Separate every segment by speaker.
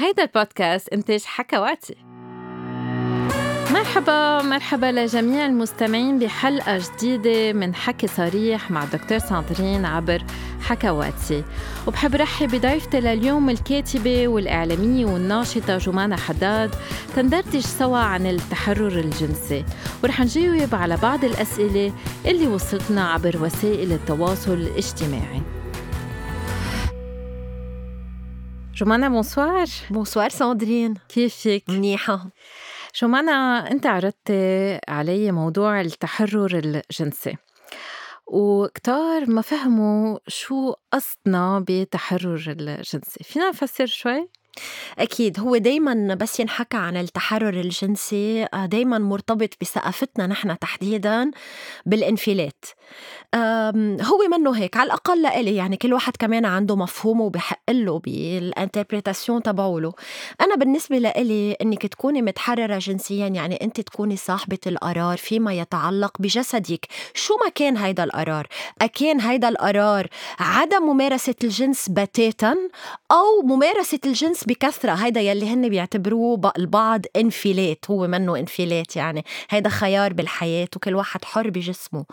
Speaker 1: هيدا البودكاست إنتاج حكواتي. مرحبا مرحبا لجميع المستمعين بحلقة جديدة من حكي صريح مع دكتور ساندرين عبر حكواتي. وبحب رحب بضيفتي لليوم الكاتبة والإعلامية والناشطة جمانة حداد تندردش سوا عن التحرر الجنسي. ورح نجاوب على بعض الأسئلة اللي وصلتنا عبر وسائل التواصل الاجتماعي. جمانة bonsoir
Speaker 2: bonsoir ساندرين
Speaker 1: كيفك؟
Speaker 2: منيحة
Speaker 1: شو معنى أنت عرضت علي موضوع التحرر الجنسي وكتار ما فهموا شو قصدنا بتحرر الجنسي فينا نفسر شوي؟
Speaker 2: أكيد. هو دايما بس ينحكى عن التحرر الجنسي آه، دايما مرتبط بثقافتنا نحن تحديدا بالانفلات. هو منه هيك على الأقل لإلي يعني كل واحد كمان عنده مفهومه وبحق له بال interprétation تبعوله. أنا بالنسبة لإلي إنك تكوني متحررة جنسيا يعني أنت تكوني صاحبة القرار فيما يتعلق بجسدك. شو ما كان هيدا القرار؟ أكان هيدا القرار عدم ممارسة الجنس بتاتا أو ممارسة الجنس بكثرة. هيدا يلي هن بيعتبروه البعض انفلات هو منه انفلات يعني. هيدا خيار بالحياة وكل واحد حر بجسمه.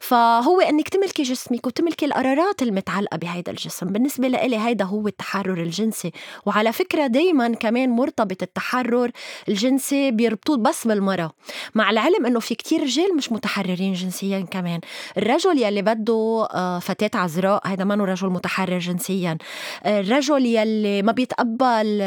Speaker 2: فهو انك تملكي جسمك وتملكي القرارات المتعلقة بهيدا الجسم. بالنسبة لإلي هيدا هو التحرر الجنسي. وعلى فكرة دايما كمان مرتبط التحرر الجنسي بيربطوه بس بالمرأة. مع العلم إنه في كتير رجال مش متحررين جنسيا كمان. الرجل يلي بده آه، فتاة عذراء هيدا منه رجل متحرر جنسيا؟ الرجل يلي ما بيتقبل ال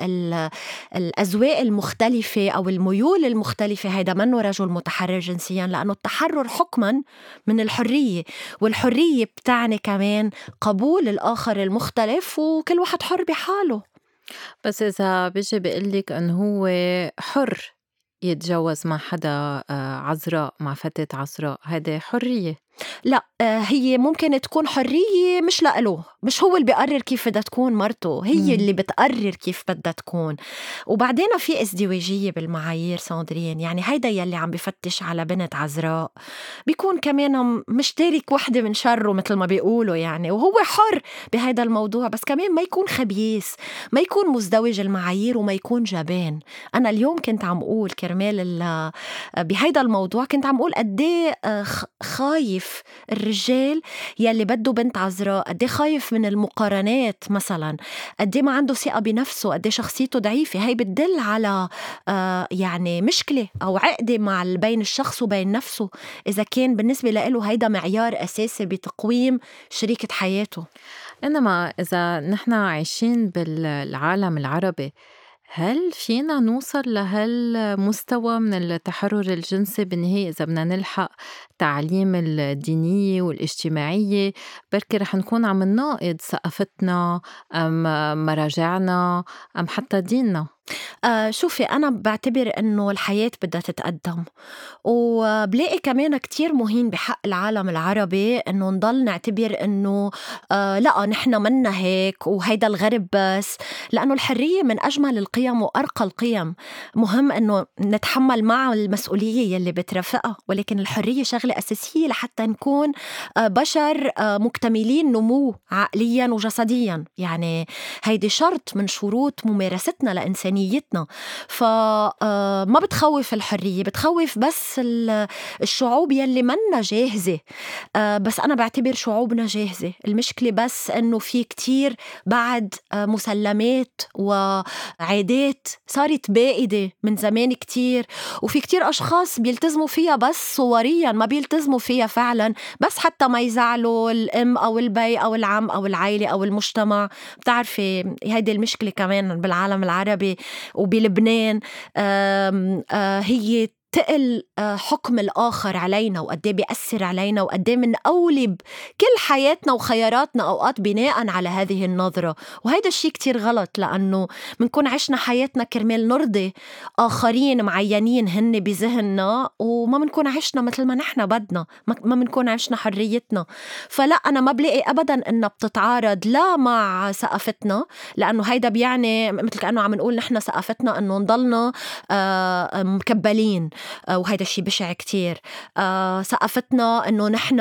Speaker 2: ال الأذواق المختلفة أو الميول المختلفة. هيدا منه رجل متحرر جنسيا لأنه التحرر حكما من الحرية والحرية بتعني كمان قبول الآخر المختلف وكل واحد حر بحاله.
Speaker 1: بس إذا بيجي بيقلك إنه هو حر يتجوز مع حدا آه، عذراء مع فتاة عذراء هذا حرية.
Speaker 2: لأ آه، هي ممكن تكون حرية مش لإله مش هو اللي بيقرر كيف بدها تكون مرته هي مم. اللي بتقرر كيف بدها تكون. وبعدين في ازدواجية بالمعايير ساندرين يعني هيدا يلي عم بفتش على بنت عذراء. بيكون كمان مش تارك وحدة من شره مثل ما بيقولوا يعني وهو حر بهيدا الموضوع بس كمان ما يكون خبيث ما يكون مزدوج المعايير وما يكون جبان. أنا اليوم كنت عم أقول كرمال بهيدا الموضوع كنت عم أقول قد آه، الرجال يلي بده بنت عذراء قد خايف من المقارنات مثلا؟ قد ما عنده ثقة بنفسه؟ قد شخصيته ضعيفة؟ هي بتدل على آه يعني مشكلة أو عقدة مع بين الشخص وبين نفسه. إذا كان بالنسبة له هيدا معيار أساسي بتقويم شريكة حياته.
Speaker 1: إنما إذا نحن عايشين بالعالم العربي هل فينا نوصل لهالمستوى من التحرر الجنسي بالنهاية إذا بدنا نلحق تعليم الدينية والاجتماعية؟ بركي رح نكون عم نناقض ثقافتنا أم مراجعنا أم حتى ديننا.
Speaker 2: آه شوفي أنا بعتبر إنه الحياة بدها تتقدم. وبلاقي كمان كتير مهم بحق العالم العربي إنه نضل نعتبر إنه آه لا نحن منا هيك وهيدا الغرب بس. لأنه الحرية من أجمل القيم وأرقى القيم. مهم إنه نتحمل مع المسؤولية يلي بترافقها. ولكن الحرية شغلة أساسية لحتى نكون آه بشر آه مكتملين نمو عقليا وجسديا. يعني هيدي شرط من شروط ممارستنا لإنسانية. إنسانيتنا فما آه، بتخوف الحرية بتخوف بس الشعوب يلي منا جاهزة. آه، بس أنا بعتبر شعوبنا جاهزة. المشكلة بس أنه في كتير بعد آه، مسلمات وعادات صارت بائدة من زمان كتير. وفي كتير أشخاص بيلتزموا فيها بس صوريا ما بيلتزموا فيها فعلا. بس حتى ما يزعلوا الأم أو البي أو العم أو العائلة أو المجتمع. بتعرفي هيدي المشكلة كمان بالعالم العربي. وبلبنان آه، هي تقل آه، حكم الآخر علينا وقد إيه بيأثر علينا وقد منقولب كل حياتنا وخياراتنا أوقات بناء على هذه النظرة. وهيدا الشيء كتير غلط لأنه بنكون عشنا حياتنا كرمال نرضي آخرين معينين هن بذهننا وما بنكون عشنا مثل ما نحن بدنا ما بنكون عشنا حريتنا. فلا أنا ما بلاقي أبدا إنها بتتعارض لا مع ثقافتنا لأنه هيدا بيعني مثل كأنه عم نقول نحن ثقافتنا إنه نضلنا آه، مكبلين. وهيدا الشيء بشع كتير. آه، ثقافتنا إنه نحن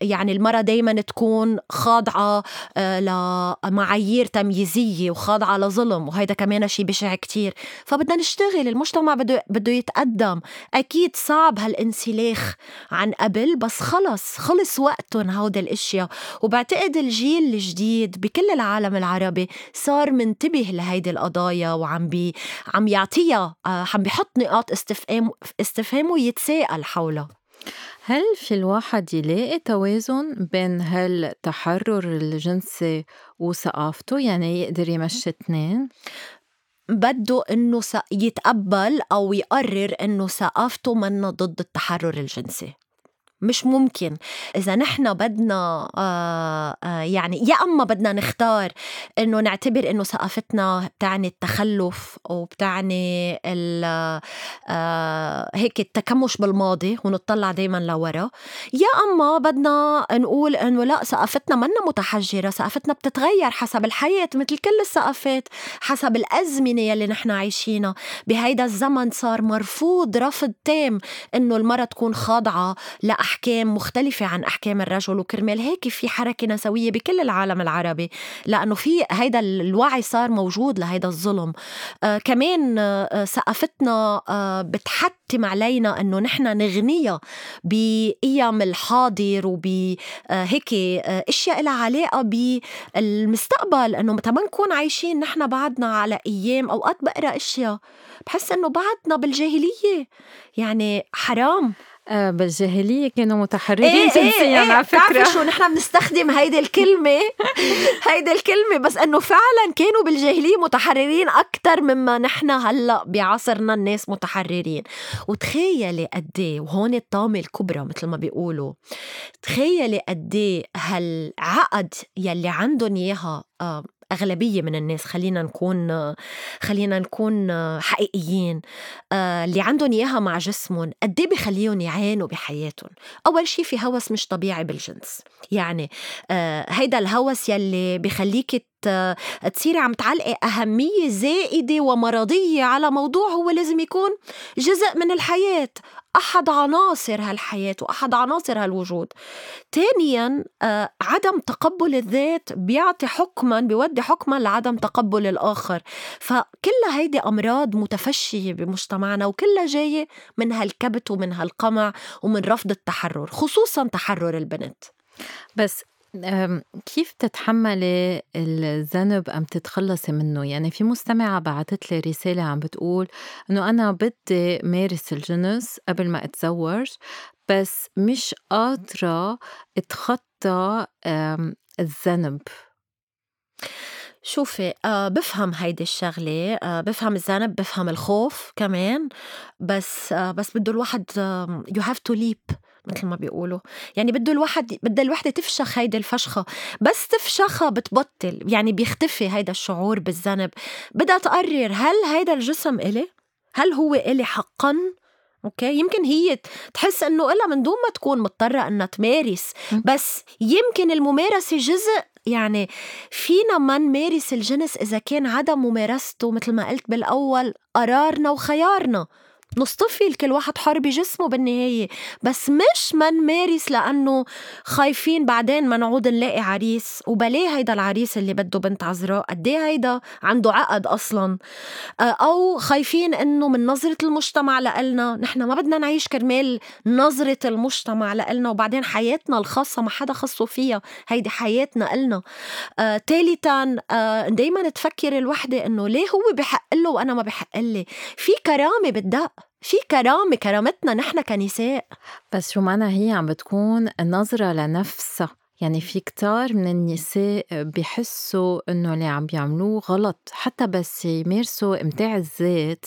Speaker 2: يعني المرأة دايما تكون خاضعة لمعايير تمييزية وخاضعة لظلم وهيدا كمان شيء بشع كتير. فبدنا نشتغل المجتمع بده بده يتقدم. أكيد صعب هالانسلاخ عن قبل بس خلص خلص وقتهم هودا الأشياء. وبعتقد الجيل الجديد بكل العالم العربي صار منتبه لهيدي القضايا وعم بي عم يعطيها آه، عم بيحط نقاط استفهام استفهام ويتساءل حولها
Speaker 1: هل في الواحد يلاقي توازن بين هالتحرر الجنسي وثقافته؟ يعني يقدر يمشي اثنين؟
Speaker 2: بده إنه يتقبل أو يقرر إنه ثقافته منا ضد التحرر الجنسي. مش ممكن. إذا نحن بدنا آه آه يعني يا أما بدنا نختار إنه نعتبر إنه ثقافتنا بتعني التخلف وبتعني آه هيك التكمش بالماضي ونطلع دايما لورا يا أما بدنا نقول إنه لا ثقافتنا منا متحجرة ثقافتنا بتتغير حسب الحياة مثل كل الثقافات حسب الأزمنة يلي نحن عايشينها. بهيدا الزمن صار مرفوض رفض تام إنه المرأة تكون خاضعة لأحكام أحكام مختلفة عن أحكام الرجل وكرمال هيك في حركة نسوية بكل العالم العربي لأنه في هيدا الوعي صار موجود لهيدا الظلم. آه كمان آه ثقافتنا آه بتحتم علينا أنه نحن نغنيها بقيم الحاضر وبهيك آه, آه، أشياء لها علاقة بالمستقبل. إنه متى ما نكون عايشين نحن بعدنا على أيام أوقات بقرأ أشياء بحس إنه بعدنا بالجاهلية. يعني حرام.
Speaker 1: آه بالجاهلية كانوا متحررين إيه, إيه، جنسيا إيه على
Speaker 2: فكرة. شو؟ نحن بنستخدم هيدي الكلمة هيدي الكلمة بس إنه فعلا كانوا بالجاهلية متحررين أكثر مما نحن هلأ بعصرنا الناس متحررين. وتخيلي قد إيه وهون الطامة الكبرى مثل ما بيقولوا. تخيلي قد إيه هالعقد يلي عندهم إياها آه، أغلبية من الناس خلينا نكون خلينا نكون حقيقيين آه، اللي عندهم إياها مع جسمهم قد إيه بخليهم يعانوا بحياتهم؟ أول شيء في هوس مش طبيعي بالجنس يعني آه، هيدا الهوس يلي بخليك تصيري عم تعلقي أهمية زائدة ومرضية على موضوع هو لازم يكون جزء من الحياة. أحد عناصر هالحياة وأحد عناصر هالوجود. ثانيا آه، عدم تقبل الذات بيعطي حكما بيودي حكما لعدم تقبل الآخر. فكل هيدي أمراض متفشية بمجتمعنا وكلها جاية من هالكبت ومن هالقمع ومن رفض التحرر خصوصا تحرر البنت.
Speaker 1: بس كيف تتحملي الذنب أم تتخلصي منه؟ يعني في مستمعة بعتت لي رسالة عم بتقول إنه أنا بدي مارس الجنس قبل ما أتزوج بس مش قادرة أتخطى الذنب
Speaker 2: شوفي آه بفهم هيدي الشغلة آه بفهم الذنب بفهم الخوف كمان بس آه بس بده الواحد you have to leap مثل ما بيقولوا. يعني بده الواحد بدها الوحدة تفشخ هيدي الفشخة. بس تفشخها بتبطل. يعني بيختفي هيدا الشعور بالذنب. بدها تقرر هل هيدا الجسم إلي؟ هل هو إلي حقا؟ okay؟ يمكن هي تحس إنه إلا من دون ما تكون مضطرة إنها تمارس. بس يمكن الممارسة جزء يعني فينا ما نمارس الجنس إذا كان عدم ممارسته مثل ما قلت بالأول قرارنا وخيارنا. نصطفي كل واحد حر بجسمه بالنهاية. بس مش ما نمارس لأنه خايفين بعدين ما نعود نلاقي عريس. وبليه هيدا العريس اللي بده بنت عذراء؟ قد هيدا عنده عقد أصلا؟ آه، أو خايفين إنه من نظرة المجتمع لإلنا؟ نحن ما بدنا نعيش كرمال نظرة المجتمع لإلنا وبعدين حياتنا الخاصة ما حدا خصه فيها. هيدي حياتنا إلنا. آه، تالتا آه دايما تفكر الوحدة إنه ليه هو بحق له وأنا ما بحق لي؟ في كرامة بالدق. في كرامة كرامتنا نحن كنساء.
Speaker 1: بس رومانا هي عم بتكون نظرة لنفسها؟ يعني في كتار من النساء بحسوا إنه اللي عم بيعملوه غلط حتى بس يمارسوا إمتاع الذات.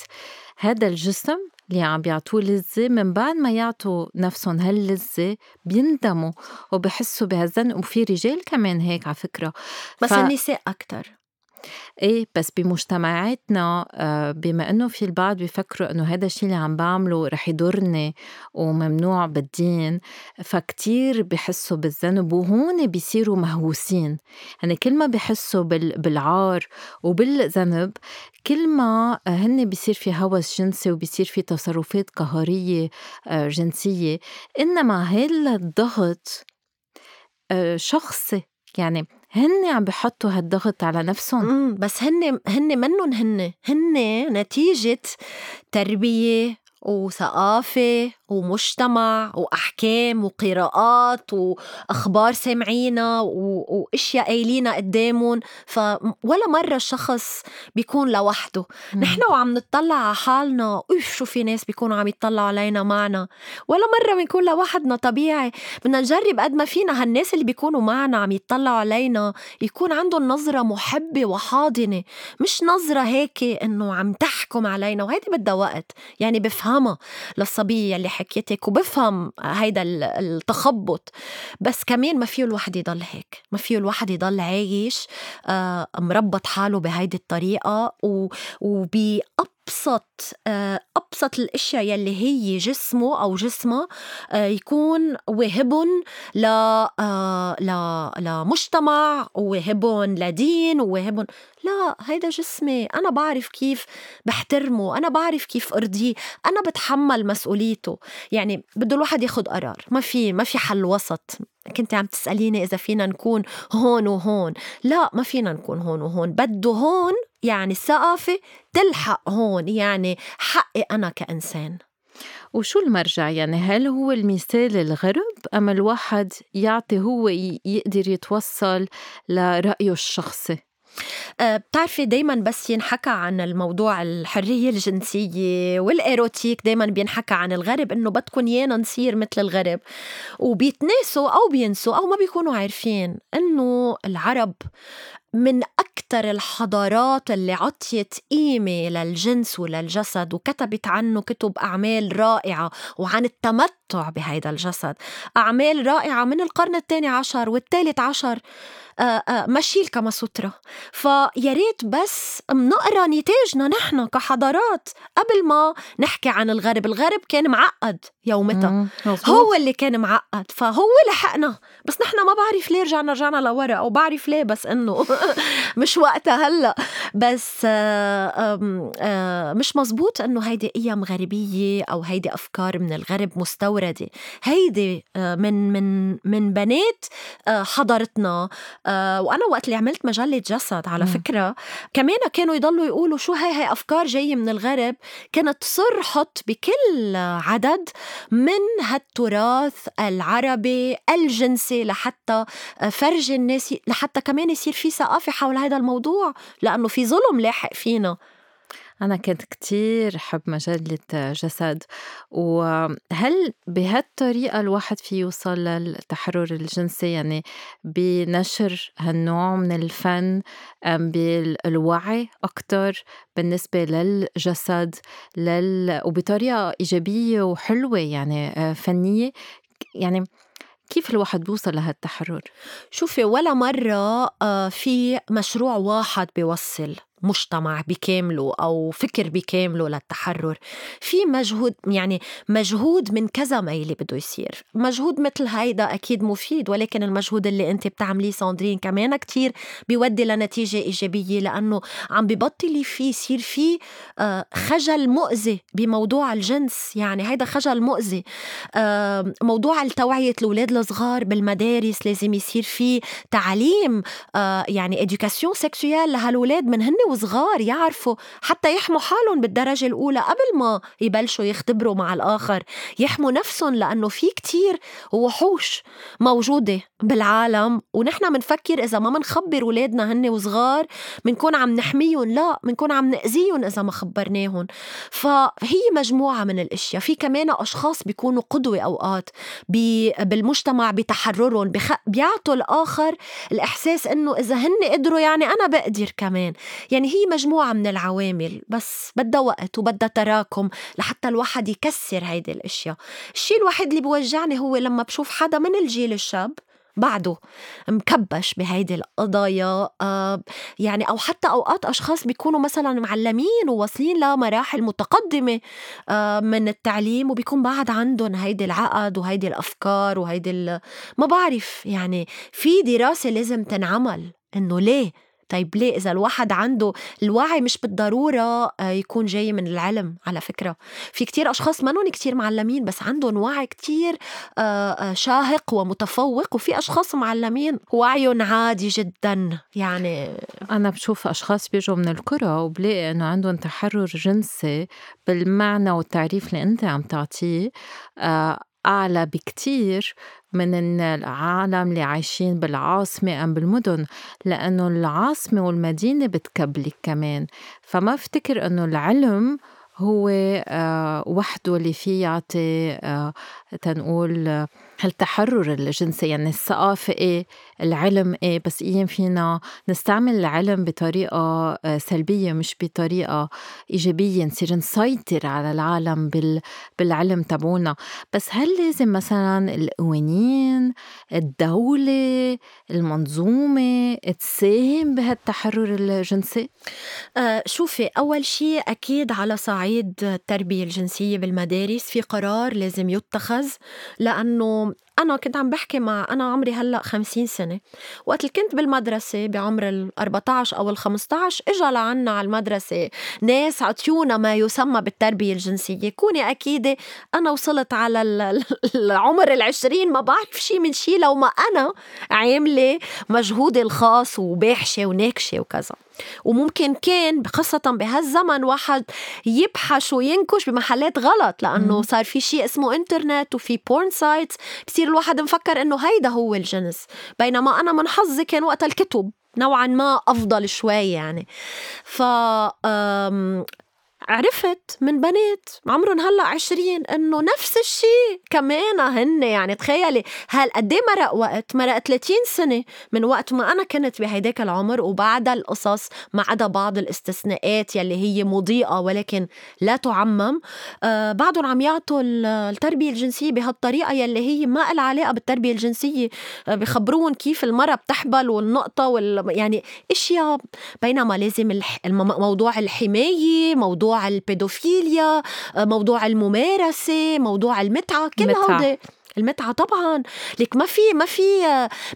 Speaker 1: هذا الجسم اللي عم بيعطوه لذة من بعد ما يعطوا نفسهم هاللذة بيندموا وبحسوا بهالذنب. وفي رجال كمان هيك على فكرة.
Speaker 2: بس ف... النساء أكتر.
Speaker 1: إيه بس بمجتمعاتنا آه، بما إنه في البعض بيفكروا إنه هذا الشيء اللي عم بعمله رح يضرني وممنوع بالدين فكتير بحسوا بالذنب وهون بيصيروا مهووسين. يعني كل ما بحسوا بالعار وبالذنب كل ما هن بيصير في هوس جنسي وبيصير في تصرفات قهرية آه، جنسية. إنما هذا الضغط آه، شخصي. يعني هن عم بحطوا هالضغط على نفسهم.
Speaker 2: بس هن هن منن هن هن نتيجة تربية وثقافة ومجتمع وأحكام وقراءات وأخبار سامعينا وأشياء قايلينا قدامهم فولا مرة الشخص بيكون لوحده. نحن وعم نطلع على حالنا أوف شو في ناس بيكونوا عم يطلعوا علينا معنا. ولا مرة بنكون لوحدنا طبيعي. بدنا نجرب قد ما فينا هالناس اللي بيكونوا معنا عم يطلعوا علينا يكون عندهم نظرة محبة وحاضنة. مش نظرة هيك إنه عم تحكم علينا وهيدي بدها وقت. يعني بفهمها للصبية اللي حكيتك وبفهم هيدا التخبط. بس كمان ما فيه الواحد يضل هيك. ما فيه الواحد يضل عايش آه، مربط حاله بهيدي الطريقة وبأب ابسط آه، أبسط الأشياء يلي هي جسمه أو جسمها آه، يكون واهبن ل لمجتمع وواهبن لدين وواهبن لا هيدا جسمي أنا بعرف كيف بحترمه أنا بعرف كيف أرضيه أنا بتحمل مسؤوليته. يعني بده الواحد ياخد قرار ما في ما في حل وسط. كنت عم تسأليني إذا فينا نكون هون وهون. لا ما فينا نكون هون وهون. بده هون يعني الثقافة تلحق هون يعني حقي أنا كإنسان.
Speaker 1: وشو المرجع؟ يعني هل هو المثال الغرب أم الواحد يعطي هو يقدر يتوصل لرأيه الشخصي؟
Speaker 2: بتعرفي دايما بس ينحكى عن الموضوع الحرية الجنسية والإيروتيك دايما بينحكى عن الغرب إنه بدكم يانا نصير مثل الغرب. وبيتناسوا أو بينسوا أو ما بيكونوا عارفين إنه العرب من أكثر الحضارات اللي عطيت قيمة للجنس وللجسد وكتبت عنه كتب أعمال رائعة وعن التمتع بهذا الجسد. أعمال رائعة من القرن الثاني عشر والثالث عشر. آه، آه، مشي الكما سوترا فيا ريت بس بنقرا نتاجنا نحن كحضارات قبل ما نحكي عن الغرب. الغرب كان معقد يومتها. هو اللي كان معقد فهو لحقنا. بس نحن ما بعرف ليه رجعنا رجعنا لورا أو بعرف ليه بس إنه مش وقتها هلأ. بس آه، مش مزبوط إنه هيدي قيم غربية أو هيدي أفكار من الغرب مستوردة. هيدي من من من بنات حضارتنا وأنا وقت اللي عملت مجلة جسد على م. فكرة كمان كانوا يضلوا يقولوا شو هاي هاي أفكار جاية من الغرب كانت صر حط بكل عدد من هالتراث العربي الجنسي لحتى فرج الناس لحتى كمان يصير في ثقافة حول هذا الموضوع لأنه في ظلم لاحق فينا
Speaker 1: أنا كنت كتير حب مجلة جسد وهل بهالطريقة الواحد في يوصل للتحرر الجنسي؟ يعني بنشر هالنوع من الفن أم بالوعي أكتر بالنسبة للجسد لل... وبطريقة إيجابية وحلوة يعني آه، فنية؟ يعني كيف الواحد بيوصل لهالتحرر؟
Speaker 2: شوفي ولا مرة آه، في مشروع واحد بيوصل. مجتمع بكامله أو فكر بكامله للتحرر. في مجهود يعني مجهود من كذا ميلة بده يصير. مجهود مثل هيدا أكيد مفيد ولكن المجهود اللي أنت بتعمليه ساندرين كمان كتير بيودي لنتيجة إيجابية لأنه عم ببطل في يصير في آه، خجل مؤذي بموضوع الجنس. يعني هيدا خجل مؤذي. موضوع التوعية الأولاد الصغار بالمدارس لازم يصير في تعليم آه، يعني education سكسويال لهالولاد من هن وصغار يعرفوا حتى يحموا حالهم بالدرجة الأولى قبل ما يبلشوا يختبروا مع الآخر. يحموا نفسهم لأنه في كتير وحوش موجودة بالعالم ونحن منفكر إذا ما منخبر ولادنا هن وصغار منكون عم نحميهم لا منكون عم نأذيهم إذا ما خبرناهم. فهي مجموعة من الأشياء. في كمان أشخاص بيكونوا قدوة أوقات بالمجتمع بتحررهم بيعطوا الآخر الإحساس إنه إذا هن قدروا يعني أنا بقدر كمان. يعني هي مجموعة من العوامل بس بدها وقت وبدها تراكم لحتى الواحد يكسر هيدي الأشياء. الشيء الوحيد اللي بوجعني هو لما بشوف حدا من الجيل الشاب بعده مكبش بهيدي القضايا آه يعني أو حتى أوقات أشخاص بيكونوا مثلا معلمين وواصلين لمراحل متقدمة آه من التعليم وبيكون بعد عندهم هيدي العقد وهيدي الأفكار وهيدي ما بعرف يعني في دراسة لازم تنعمل إنه ليه طيب ليه؟ إذا الواحد عنده الوعي مش بالضرورة آه، يكون جاي من العلم على فكرة. في كتير أشخاص منهم كتير معلمين بس عندهم وعي كتير آه، آه، شاهق ومتفوق وفي أشخاص معلمين وعيهم عادي جدا. يعني
Speaker 1: أنا بشوف أشخاص بيجوا من القرى وبلاقي إنه عندهم تحرر جنسي بالمعنى والتعريف اللي أنت عم تعطيه أعلى بكتير من العالم اللي عايشين بالعاصمة أم بالمدن لأنه العاصمة والمدينة بتكبلك كمان. فما افتكر أنه العلم هو آه، وحده اللي فيه يعطي آه، تنقول التحرر الجنسي يعني الثقافة إيه؟ العلم إيه؟ بس إيه فينا نستعمل العلم بطريقة آه، سلبية مش بطريقة إيجابية؟ نصير نسيطر على العالم بال... بالعلم تبعونا. بس هل لازم مثلا القوانين الدولة المنظومة تساهم بهالتحرر الجنسي؟
Speaker 2: آه شوفي أول شيء أكيد على صعيد التربية الجنسية بالمدارس في قرار لازم يتخذ لأنه أنا كنت عم بحكي مع أنا عمري هلأ خمسين سنة. وقت اللي كنت بالمدرسة بعمر ال 14 أو ال 15 إجا لعنا على المدرسة ناس عطيونا ما يسمى بالتربية الجنسية. كوني أكيدة أنا وصلت على العمر العشرين ما بعرف شي من شي لو ما أنا عاملة مجهودي الخاص وباحشة وناكشة وكذا. وممكن كان خاصة بهالزمن واحد يبحث وينكش بمحلات غلط لأنه صار في شيء اسمه انترنت وفي porn sites بصير الواحد مفكر إنه هيدا هو الجنس. بينما أنا من حظي كان وقت الكتب نوعا ما أفضل شوي يعني. ف عرفت من بنات عمرهم هلأ عشرين إنه نفس الشيء كمان هن. يعني تخيلي هل قد إيه مرق وقت؟ مرق 30 سنة من وقت ما أنا كنت بهيداك العمر وبعدها القصص ما عدا بعض الاستثناءات يلي هي مضيئة ولكن لا تعمم. آه بعدهم عم يعطوا التربية الجنسية بهالطريقة يلي هي ما لها علاقة بالتربية الجنسية. آه بخبرون كيف المراه بتحبل والنقطة وال يعني إشياء. بينما لازم الح... موضوع الحماية موضوع موضوع البيدوفيليا موضوع الممارسة موضوع المتعة كل هودي. المتعة طبعا. لك ما في ما في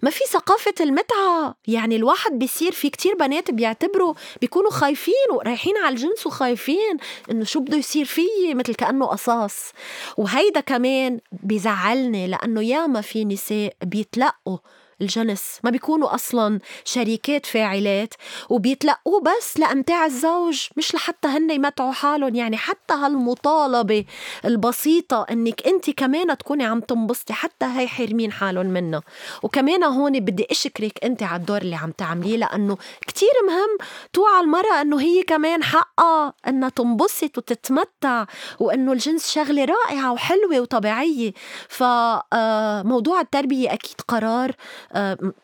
Speaker 2: ما في ثقافة المتعة. يعني الواحد بيصير في كتير بنات بيعتبروا بيكونوا خايفين ورايحين على الجنس وخايفين إنه شو بده يصير فيي مثل كأنه قصاص. وهيدا كمان بيزعلني لأنه ياما في نساء بيتلقوا الجنس. ما بيكونوا أصلا شريكات فاعلات وبيتلقوه بس لأمتاع الزوج مش لحتى هن يمتعوا حالهم. يعني حتى هالمطالبة البسيطة إنك أنت كمان تكوني عم تنبسطي حتى هي حارمين حالهم منها وكمان هون بدي أشكرك أنت على الدور اللي عم تعمليه لأنه كتير مهم توعى المرأة إنه هي كمان حقها إنها تنبسط وتتمتع وإنه الجنس شغلة رائعة وحلوة وطبيعية. فموضوع آه، التربية أكيد قرار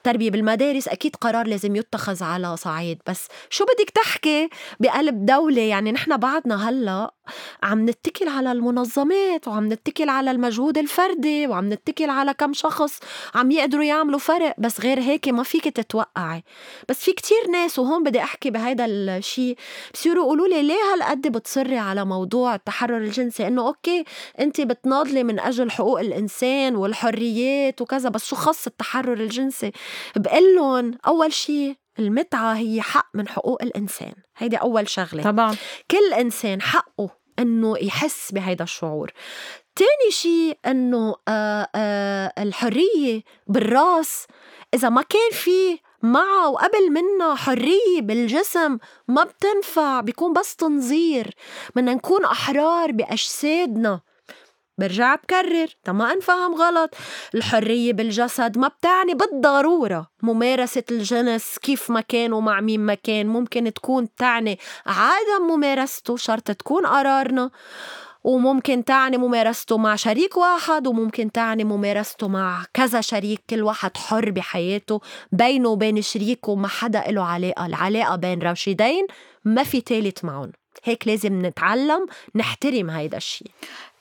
Speaker 2: تربية بالمدارس أكيد قرار لازم يتخذ على صعيد. بس شو بدك تحكي بقلب دولة؟ يعني نحن بعدنا هلأ عم نتكل على المنظمات وعم نتكل على المجهود الفردي وعم نتكل على كم شخص عم يقدروا يعملوا فرق بس غير هيك ما فيك تتوقعي. بس في كتير ناس وهون بدي أحكي بهيدا الشيء بصيروا يقولوا لي ليه هالقد بتصري على موضوع التحرر الجنسي؟ إنه أوكي انت بتناضلي من أجل حقوق الإنسان والحريات وكذا بس شو خص التحرر الجنسي؟ بقول لهم أول شيء المتعة هي حق من حقوق الإنسان. هيدي أول شغلة.
Speaker 1: طبعا.
Speaker 2: كل إنسان حقه إنه يحس بهيدا الشعور. تاني شيء إنه آه، آه، الحرية بالراس. إذا ما كان في معه وقبل منها حرية بالجسم ما بتنفع بيكون بس تنظير. بدنا نكون أحرار بأجسادنا. برجع بكرر. ما أنفهم غلط. الحرية بالجسد ما بتعني بالضرورة. ممارسة الجنس كيف ما كان ومع مين ما كان ممكن تكون تعني عدم ممارسته شرط تكون قرارنا. وممكن تعني ممارسته مع شريك واحد وممكن تعني ممارسته مع كذا شريك. كل واحد حر بحياته. بينه وبين شريكه ما حدا له علاقة. العلاقة بين راشدين ما في تالت معهم هيك لازم نتعلم نحترم هيدا الشيء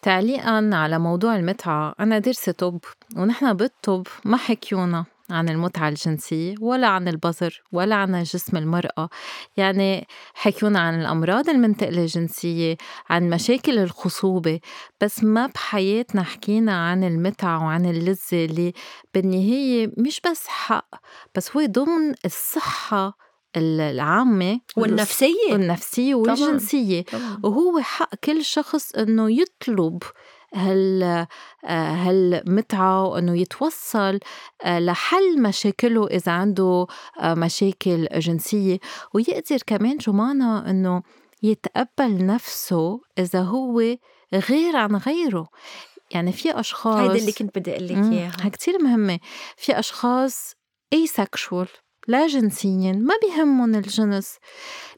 Speaker 1: تعليقا على موضوع المتعة. أنا درست طب ونحن بالطب ما حكيونا عن المتعة الجنسية ولا عن البظر ولا عن جسم المرأة. يعني حكونا عن الأمراض المنتقلة الجنسية عن مشاكل الخصوبة بس ما بحياتنا حكينا عن المتعة وعن اللذة اللي بالنهاية مش بس حق بس هو ضمن الصحة العامة
Speaker 2: والنفسية.
Speaker 1: والنفسية والجنسية. طبعاً. وهو حق كل شخص إنه يطلب هال هالمتعة وإنه يتوصل لحل مشاكله إذا عنده مشاكل جنسية. ويقدر كمان جمانة إنه يتقبل نفسه إذا هو غير عن غيره. يعني في أشخاص
Speaker 2: هيدا اللي كنت بدي أقول لك إياها.
Speaker 1: كتير مهمة. في أشخاص asexual. لا جنسيا ما بيهمهم الجنس.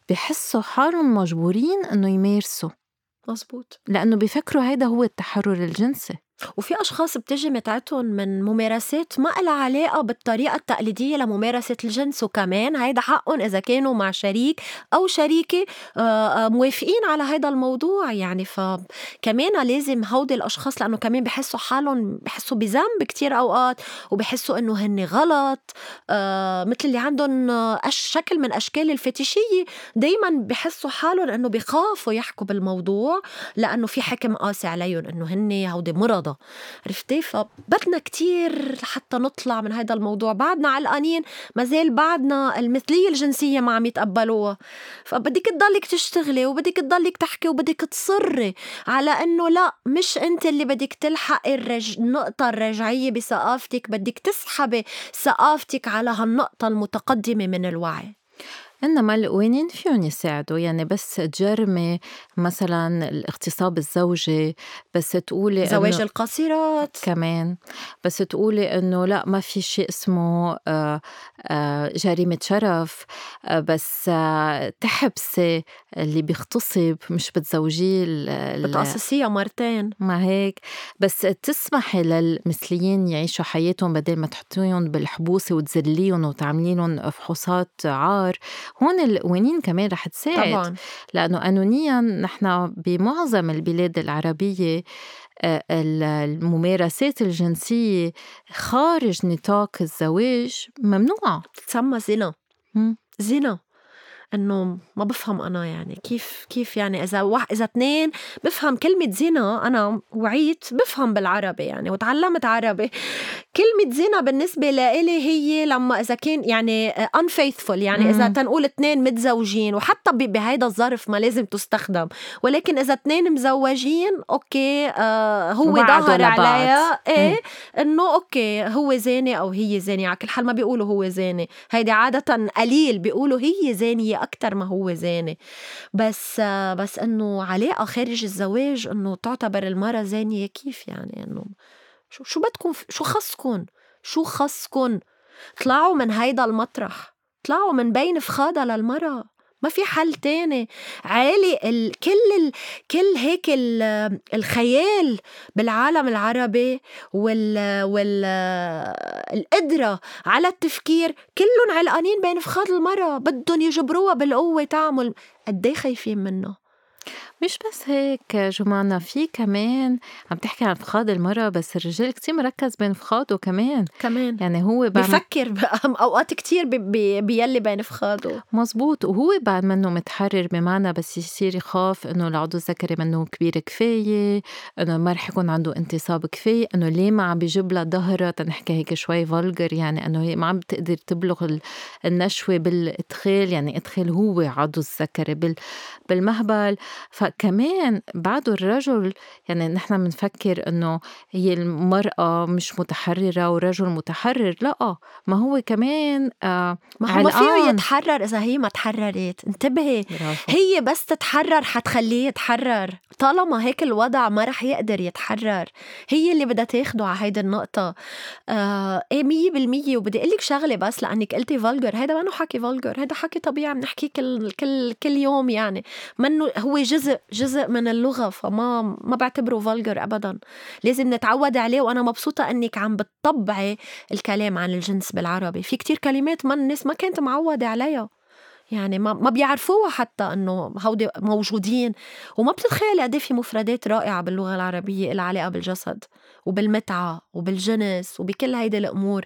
Speaker 1: بحسوا حالهم مجبورين إنه يمارسوا.
Speaker 2: مزبوط
Speaker 1: لأنه بيفكروا هيدا هو التحرر الجنسي.
Speaker 2: وفي أشخاص بتجي متعتهم من ممارسات ما لها علاقة بالطريقة التقليدية لممارسة الجنس وكمان هيدا حقهم إذا كانوا مع شريك أو شريكة آه، آه، موافقين على هيدا الموضوع يعني. فكمان لازم هودي الأشخاص لأنه كمان بحسوا حالهم بحسوا بذنب كتير أوقات وبحسوا إنه هن غلط آه، مثل اللي عندهم شكل من أشكال الفتيشية دايما بحسوا حالهم إنه بخافوا يحكوا بالموضوع لأنه في حكم قاسي عليهم إنه هن هودي مرض الرياضة عرفتي؟ فبدنا كتير حتى نطلع من هذا الموضوع. بعدنا علقانين ما زال بعدنا المثلية الجنسية ما عم يتقبلوها. فبدك تضلك تشتغلي وبدك تضلك تحكي وبدك تصري على إنه لا مش أنت اللي بدك تلحقي الرج... النقطة الرجعية بثقافتك بدك تسحبي ثقافتك على هالنقطة المتقدمة من الوعي.
Speaker 1: إنما القوانين فيهم يساعدوا يعني بس تجرمي مثلا الاغتصاب الزوجي بس تقولي
Speaker 2: زواج القاصرات.
Speaker 1: كمان بس تقولي إنه لا ما في شيء اسمه آه، آه، جريمة شرف آه، بس تحبسي اللي بيغتصب مش بتزوجيه
Speaker 2: بتقصصيها مرتين.
Speaker 1: ما هيك. بس تسمحي للمثليين يعيشوا حياتهم بدل ما تحطيهم بالحبوسة وتذليهم وتعملينهم فحوصات عار. هون القوانين كمان رح تساعد طبعا. لأنه قانونيا نحن بمعظم البلاد العربية آه، الممارسات الجنسية خارج نطاق الزواج ممنوعة.
Speaker 2: تسمى زنا. زنا. إنه ما بفهم أنا يعني كيف كيف يعني إذا واحد إذا اثنين بفهم كلمة زنا أنا وعيت بفهم بالعربي يعني وتعلمت عربي. كلمة زنا بالنسبة لإلي هي لما إذا كان يعني unfaithful يعني مم. اذا تنقول اثنين متزوجين وحتى بهيدا الظرف ما لازم تستخدم. ولكن إذا اثنين مزوجين okay آه هو ظهر عليها إيه إنه okay هو زاني أو هي زانيه على كل حال ما بيقولوا هو زاني هيدي عادة قليل بيقولوا هي زانيه أكتر ما هو زاني بس بس إنه علاقة خارج الزواج إنه تعتبر المرأة زانية كيف يعني إنه شو شو بدكم شو خصكم شو خصكم طلعوا من هيدا المطرح. طلعوا من بين فخادها للمرأة. ما في حل تاني. عالي ال... كل ال... كل هيك ال... الخيال بالعالم العربي وال... وال... القدرة على التفكير. كلهم علقانين بين فخاد المرأة. بدهم يجبروها بالقوة تعمل. قد خايفين منه؟
Speaker 1: مش بس هيك جمانة في كمان عم تحكي عن فخاد المرأة بس الرجال كتير مركز بين فخاده كمان
Speaker 2: كمان.
Speaker 1: يعني هو
Speaker 2: بعد بفكر أوقات كتير بي بيلي بين فخاده
Speaker 1: مزبوط وهو بعد منه متحرر بمعنى بس يصير يخاف إنه العضو الذكري منه كبير كفاية إنه ما رح يكون عنده انتصاب كفاية إنه ليه ما عم بيجيب لها ظهرها تنحكي هيك شوي فولجر يعني إنه هي ما عم بتقدر تبلغ النشوة بالإدخال يعني إدخال هو عضو الذكري بالمهبل. ف فكمان بعده الرجل يعني نحن بنفكر إنه هي المرأة مش متحررة والرجل متحرر لأ ما هو كمان آه
Speaker 2: ما هو ما فيه يتحرر إذا هي ما تحررت انتبهي هي بس تتحرر حتخليه يتحرر. طالما هيك الوضع ما رح يقدر يتحرر. هي اللي بدها تاخده على هيدي النقطة. آه إيه مية بالمية. وبدي أقول لك شغلة بس لأنك قلتي vulgar هيدا ما حكي vulgar هيدا حكي طبيعي بنحكيه كل كل كل يوم يعني. منه هو جزء جزء من اللغة فما ما بعتبره vulgar أبدا. لازم نتعود عليه وأنا مبسوطة أنك عم بتطبعي الكلام عن الجنس بالعربي. في كتير كلمات ما الناس ما كانت معودة عليها. يعني ما ما بيعرفوها حتى إنه هودي موجودين. وما بتتخيل قد إيه في مفردات رائعة باللغة العربية لها علاقة بالجسد. وبالمتعة وبالجنس وبكل هيدي الأمور.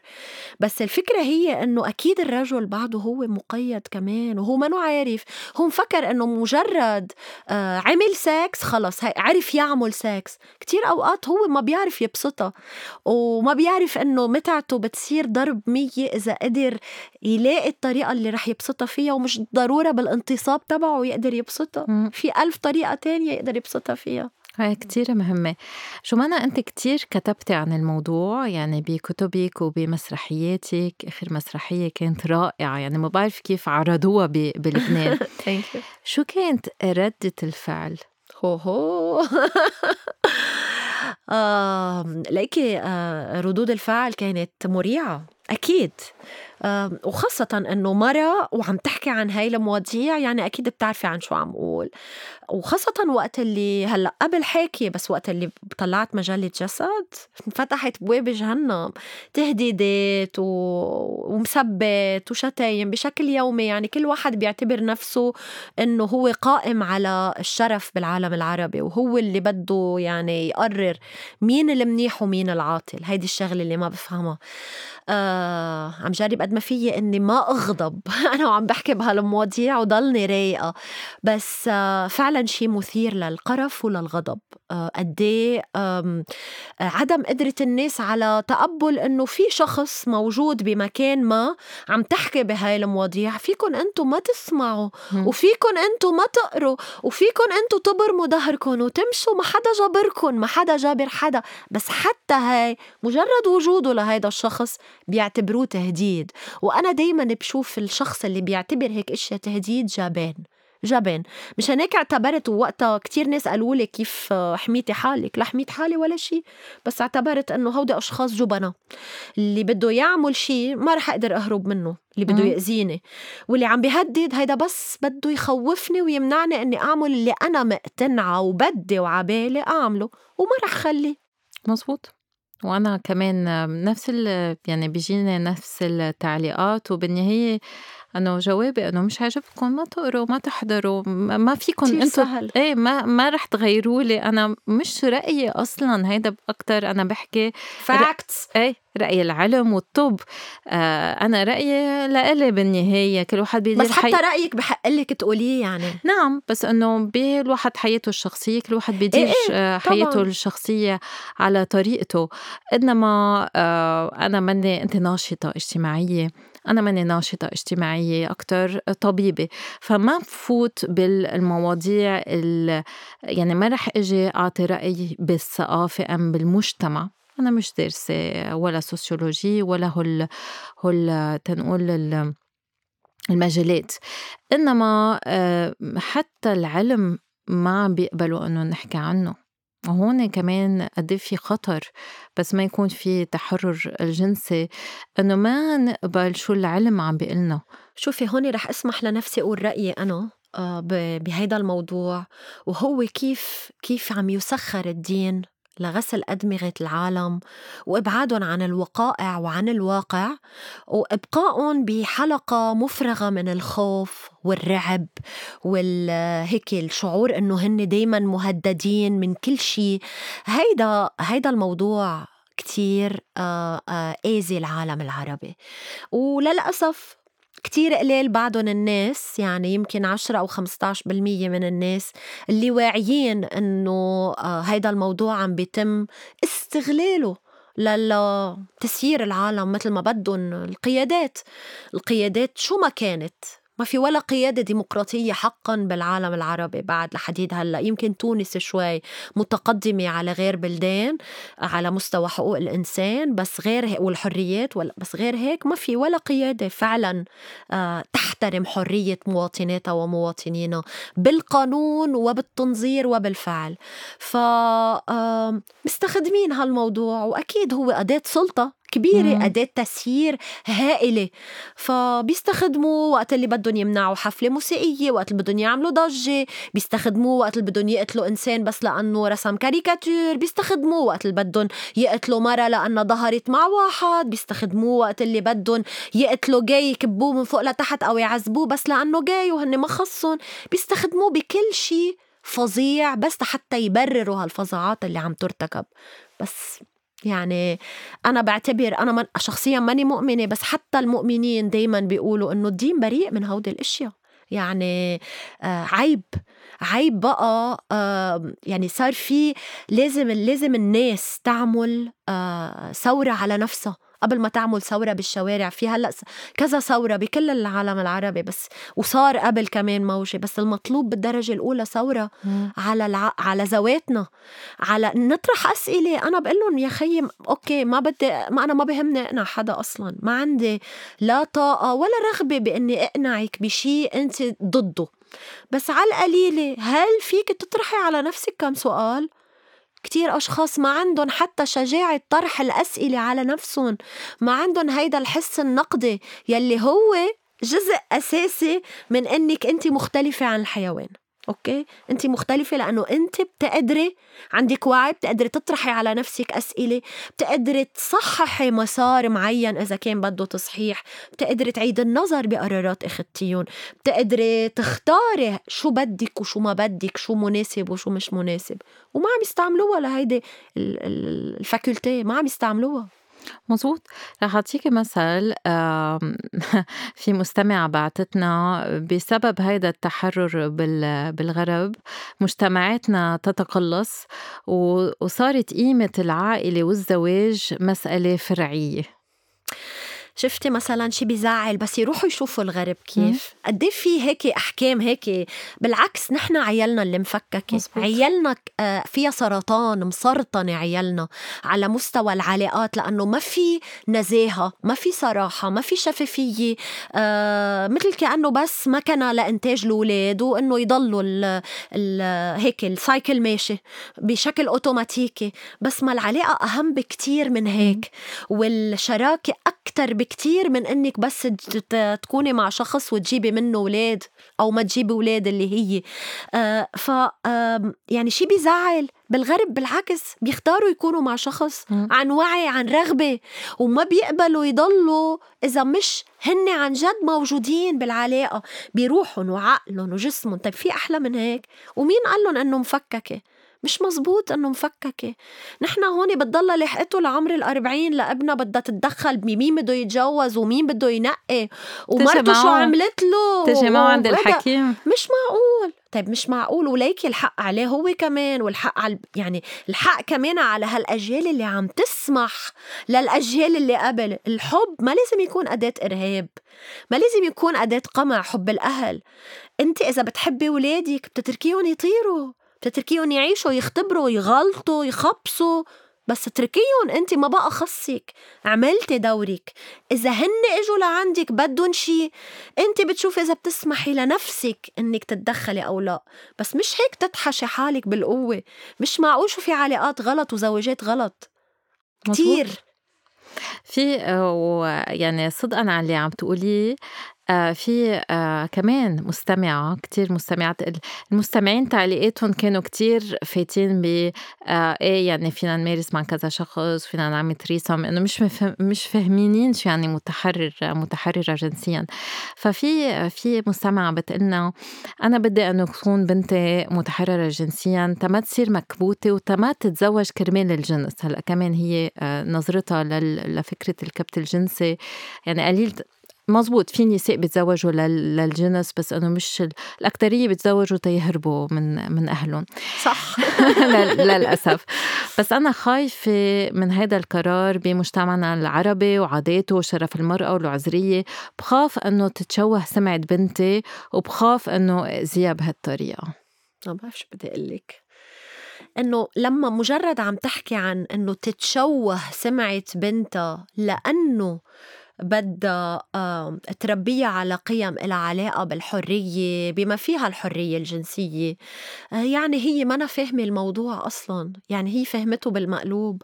Speaker 2: بس الفكرة هي إنه أكيد الرجل بعده هو مقيد كمان وهو ما عارف. هو مفكر إنه مجرد آه عمل سكس خلص عرف يعمل سكس كتير أوقات هو ما بيعرف يبسطها وما بيعرف إنه متعته بتصير ضرب مية إذا قدر يلاقي الطريقة اللي رح يبسطها فيها ومش مش ضرورة بالانتصاب تبعه يقدر يبسطها. في ألف طريقة تانية يقدر يبسطها فيها.
Speaker 1: هاي كتير مهمة. شو معنى أنت كتير كتبتي عن الموضوع؟ يعني بكتبك وبمسرحياتك. آخر مسرحية كانت رائعة. يعني ما بعرف كيف عرضوها بلبنان. شو كانت ردة الفعل؟
Speaker 2: هو هو. آه ليكي آه ردود الفعل كانت مريعة. أكيد. وخاصة إنه مرة وعم تحكي عن هاي المواضيع يعني أكيد بتعرفي عن شو عم قول. وخاصة وقت اللي هلأ قبل حكي بس وقت اللي طلعت مجلة جسد انفتحت بواب جهنم. تهديدات و... ومثبت وشتايم بشكل يومي. يعني كل واحد بيعتبر نفسه إنه هو قائم على الشرف بالعالم العربي وهو اللي بده يعني يقرر مين المنيح ومين العاطل. هيدي الشغلة اللي ما بفهمها. آه عم جرب قد ما فيي إني ما أغضب. أنا وعم بحكي بهالمواضيع وضلني رايقة. بس آه فعلا شيء مثير للقرف وللغضب. قد إيه، عدم قدرة الناس على تقبل إنه في شخص موجود بمكان ما عم تحكي بهاي المواضيع. فيكم أنتم ما تسمعوا وفيكم أنتم ما تقروا وفيكم أنتم تبرموا ظهركم وتمشوا ما حدا جابركم ما حدا جابر حدا. بس حتى هاي مجرد وجوده لهيدا الشخص بيعتبروه تهديد. وأنا دايما بشوف الشخص اللي بيعتبر هيك إشياء تهديد جبان. جبان. مش هيك اعتبرت وقتها كتير ناس قالوا لي كيف حميتي حالك. لا حميت حالي ولا شيء بس اعتبرت انه هودي أشخاص جبنة. اللي بده يعمل شيء ما رح أقدر أهرب منه اللي بده يأذيني. واللي عم بيهدد هيدا بس بده يخوفني ويمنعني إني أعمل اللي أنا مقتنعة وبدي وعبالي أعمله وما رح خلي.
Speaker 1: مزبوط وأنا كمان نفس ال يعني بيجيني نفس التعليقات. وبالنهاية أنه جوابي أنه مش عاجبكم ما تقروا ما تحضروا ما فيكم
Speaker 2: أنتم
Speaker 1: إيه ما ما رح تغيروا لي. أنا مش رأيي أصلا هيدا أكثر أنا بحكي
Speaker 2: فاكتس
Speaker 1: إيه رأي العلم والطب. آه أنا رأيي لإلي بالنهاية. كل واحد بيدير
Speaker 2: بس حتى حي... رأيك بحق لك تقوليه يعني.
Speaker 1: نعم بس إنه الواحد حياته الشخصية كل واحد بيدير إيه إيه آه، حياته طبعا. الشخصية على طريقته. إنما آه أنا مني أنت ناشطة اجتماعية. أنا ماني ناشطة اجتماعية أكتر طبيبة فما بفوت بالمواضيع يعني ما رح أجي أعطي رأي بالثقافة أم بالمجتمع. أنا مش دارسة ولا سوسيولوجي ولا هول هول تنقول المجالات. إنما آه، حتى العلم ما بيقبلوا إنه نحكي عنه. وهون كمان قد إيه في خطر بس ما يكون في تحرر الجنسي. إنه ما نقبل شو العلم عم بيقلنا
Speaker 2: شوفي هون رح أسمح لنفسي أقول رأيي أنا آه، بهيدا الموضوع. وهو كيف كيف عم يسخر الدين؟ لغسل أدمغة العالم وإبعادهم عن الوقائع وعن الواقع وإبقائهم بحلقة مفرغة من الخوف والرعب والهيك الشعور إنه هن دايما مهددين من كل شيء هيدا هيدا الموضوع كتير آه، آه، آذي العالم العربي. وللأسف كتير قليل بعدهم الناس يعني يمكن 10 أو 15% من الناس اللي واعيين إنه آه، هيدا الموضوع عم بيتم استغلاله لتسيير العالم مثل ما بدهم القيادات. القيادات شو ما كانت؟ ما في ولا قيادة ديمقراطية حقا بالعالم العربي بعد لحديد هلأ. يمكن تونس شوي متقدمة على غير بلدان على مستوى حقوق الإنسان بس غير والحريات بس غير هيك ما في ولا قيادة فعلا آه، تحترم حرية مواطناتها ومواطنينا بالقانون وبالتنظير وبالفعل. ف مستخدمين هالموضوع وأكيد هو أداة سلطة. كبيرة
Speaker 1: مم.
Speaker 2: أداة تسيير هائلة. فبيستخدموه وقت اللي بدهم يمنعوا حفلة موسيقية وقت اللي بدهم يعملوا ضجة بيستخدموه وقت اللي بدهم يقتلوا إنسان بس لأنه رسم كاريكاتير بيستخدموه وقت اللي بدهم يقتلوا مرة لأنها ظهرت مع واحد بيستخدموه وقت اللي بدهم يقتلوا جاي يكبوه من فوق لتحت أو يعذبوه بس لأنه جاي وهن ما خصهم بيستخدموه بكل شيء فظيع بس حتى يبرروا هالفظاعات اللي عم ترتكب. بس يعني أنا بعتبر أنا من شخصيا ماني مؤمنة بس حتى المؤمنين دايما بيقولوا إنه الدين بريء من هودي الأشياء. يعني آه عيب عيب بقى آه يعني صار في لازم لازم الناس تعمل آه ثورة على نفسها. قبل ما تعمل ثورة بالشوارع في هلأ كذا ثورة بكل العالم العربي بس وصار قبل كمان موجة. بس المطلوب بالدرجة الأولى ثورة على الع... على ذواتنا. على نطرح أسئلة. أنا بقول لهم يا خيي أوكي ما بدي ما أنا ما بهمني أقنع حدا أصلا. ما عندي لا طاقة ولا رغبة بإني أقنعك بشيء أنت ضده. بس على القليلة هل فيك تطرحي على نفسك كم سؤال؟ كتير أشخاص ما عندهم حتى شجاعة طرح الأسئلة على نفسهم ما عندهم هيدا الحس النقدي يلي هو جزء أساسي من إنك أنت مختلفة عن الحيوان. أوكي؟ انت مختلفة لأنه انت بتقدري عندك وعي بتقدري تطرحي على نفسك أسئلة بتقدري تصححي مسار معين إذا كان بده تصحيح بتقدري تعيد النظر بقرارات اخذتيهم بتقدري تختاري شو بدك وشو ما بدك شو مناسب وشو مش مناسب وما عم يستعملوها لهيدي الفاكولتي ما عم يستعملوها.
Speaker 1: مزبوط رح أعطيكي مثل في مستمعة بعتتنا بسبب هيدا التحرر بالغرب مجتمعاتنا تتقلص وصارت قيمة العائلة والزواج مسألة فرعية.
Speaker 2: شفتي مثلا شي بيزعل بس يروحوا يشوفوا الغرب كيف؟ قد إيه في هيك أحكام هيك؟ بالعكس نحن عيالنا اللي مفككة. مزبوط. عيالنا آه، فيها سرطان مسرطنه عيالنا على مستوى العلاقات لأنه ما في نزاهة ما في صراحة ما في شفافية آه مثل كأنه بس مكنه لإنتاج الأولاد وإنه يضلوا ال ال هيك السايكل ماشي بشكل أوتوماتيكي. بس ما العلاقة أهم بكتير من هيك. والشراكة أكثر بكتير من إنك بس تكوني مع شخص وتجيبي منه أولاد أو ما تجيبي أولاد اللي هي. آه ف آه يعني شي بيزعل. بالغرب بالعكس بيختاروا يكونوا مع شخص عن وعي عن رغبة وما بيقبلوا يضلوا إذا مش هن عن جد موجودين بالعلاقة. بروحهم وعقلهم وجسمهم طيب في أحلى من هيك؟ ومين قال لهم إنه مفككة؟ مش مزبوط إنه مفككة. نحن هون بتضلها لحقته لعمر الأربعين لابنها بدها تتدخل بمين بده يتجوز ومين بده ينقي. ومرته شو عملت له؟
Speaker 1: تجي معه عند الحكيم.
Speaker 2: مش معقول. طيب مش معقول. وليكي الحق عليه هو كمان والحق على يعني الحق كمان على هالأجيال اللي عم تسمح للأجيال اللي قبل. الحب ما لازم يكون أداة إرهاب. ما لازم يكون أداة قمع حب الأهل. انت إذا بتحبي ولادك بتتركيهم يطيروا. بتتركيهم يعيشوا يختبروا يغلطوا يخبصوا. بس اتركيهم انت ما بقى خصك عملتي دورك. إذا هن إجوا لعندك بدهم شي انت بتشوفي إذا بتسمحي لنفسك إنك تتدخلي أو لا. بس مش هيك تطحشي حالك بالقوة. مش معقول شو في علاقات غلط وزواجات غلط. كتير.
Speaker 1: في آه، يعني صدقا على اللي عم تقوليه في آه، كمان مستمعة كتير مستمعات. المستمعين تعليقاتهم كانوا كتير فايتين ب آه، إيه يعني فينا نمارس مع كذا شخص فينا نعمل تريسم إنه مش مش فاهمينين شو يعني متحرر متحررة جنسيا. ففي في مستمعة بتقلنا أنا بدي إنه تكون بنتي متحررة جنسيا تما تصير مكبوتة وتما تتزوج كرمال الجنس. هلأ كمان هي نظرتها لفكرة الكبت الجنسي. يعني قليل مزبوط في نساء بيتزوجوا للجنس بس انه مش الاكثريه بيتزوجوا تيهربوا من من أهلهم.
Speaker 2: صح.
Speaker 1: للأسف. بس أنا خايفة من هذا القرار بمجتمعنا العربي وعاداته وشرف المرأة والعذرية. بخاف إنه تتشوه سمعه بنتي وبخاف إنه اذيها بهالطريقه
Speaker 2: ما بعرف شو بدي أقول لك. إنه لما مجرد عم تحكي عن إنه تتشوه سمعه بنتها لأنه بدها تربيها على قيم إلها علاقة بالحرية بما فيها الحرية الجنسية. آه، يعني هي ما فاهمة الموضوع أصلا. يعني هي فهمته بالمقلوب.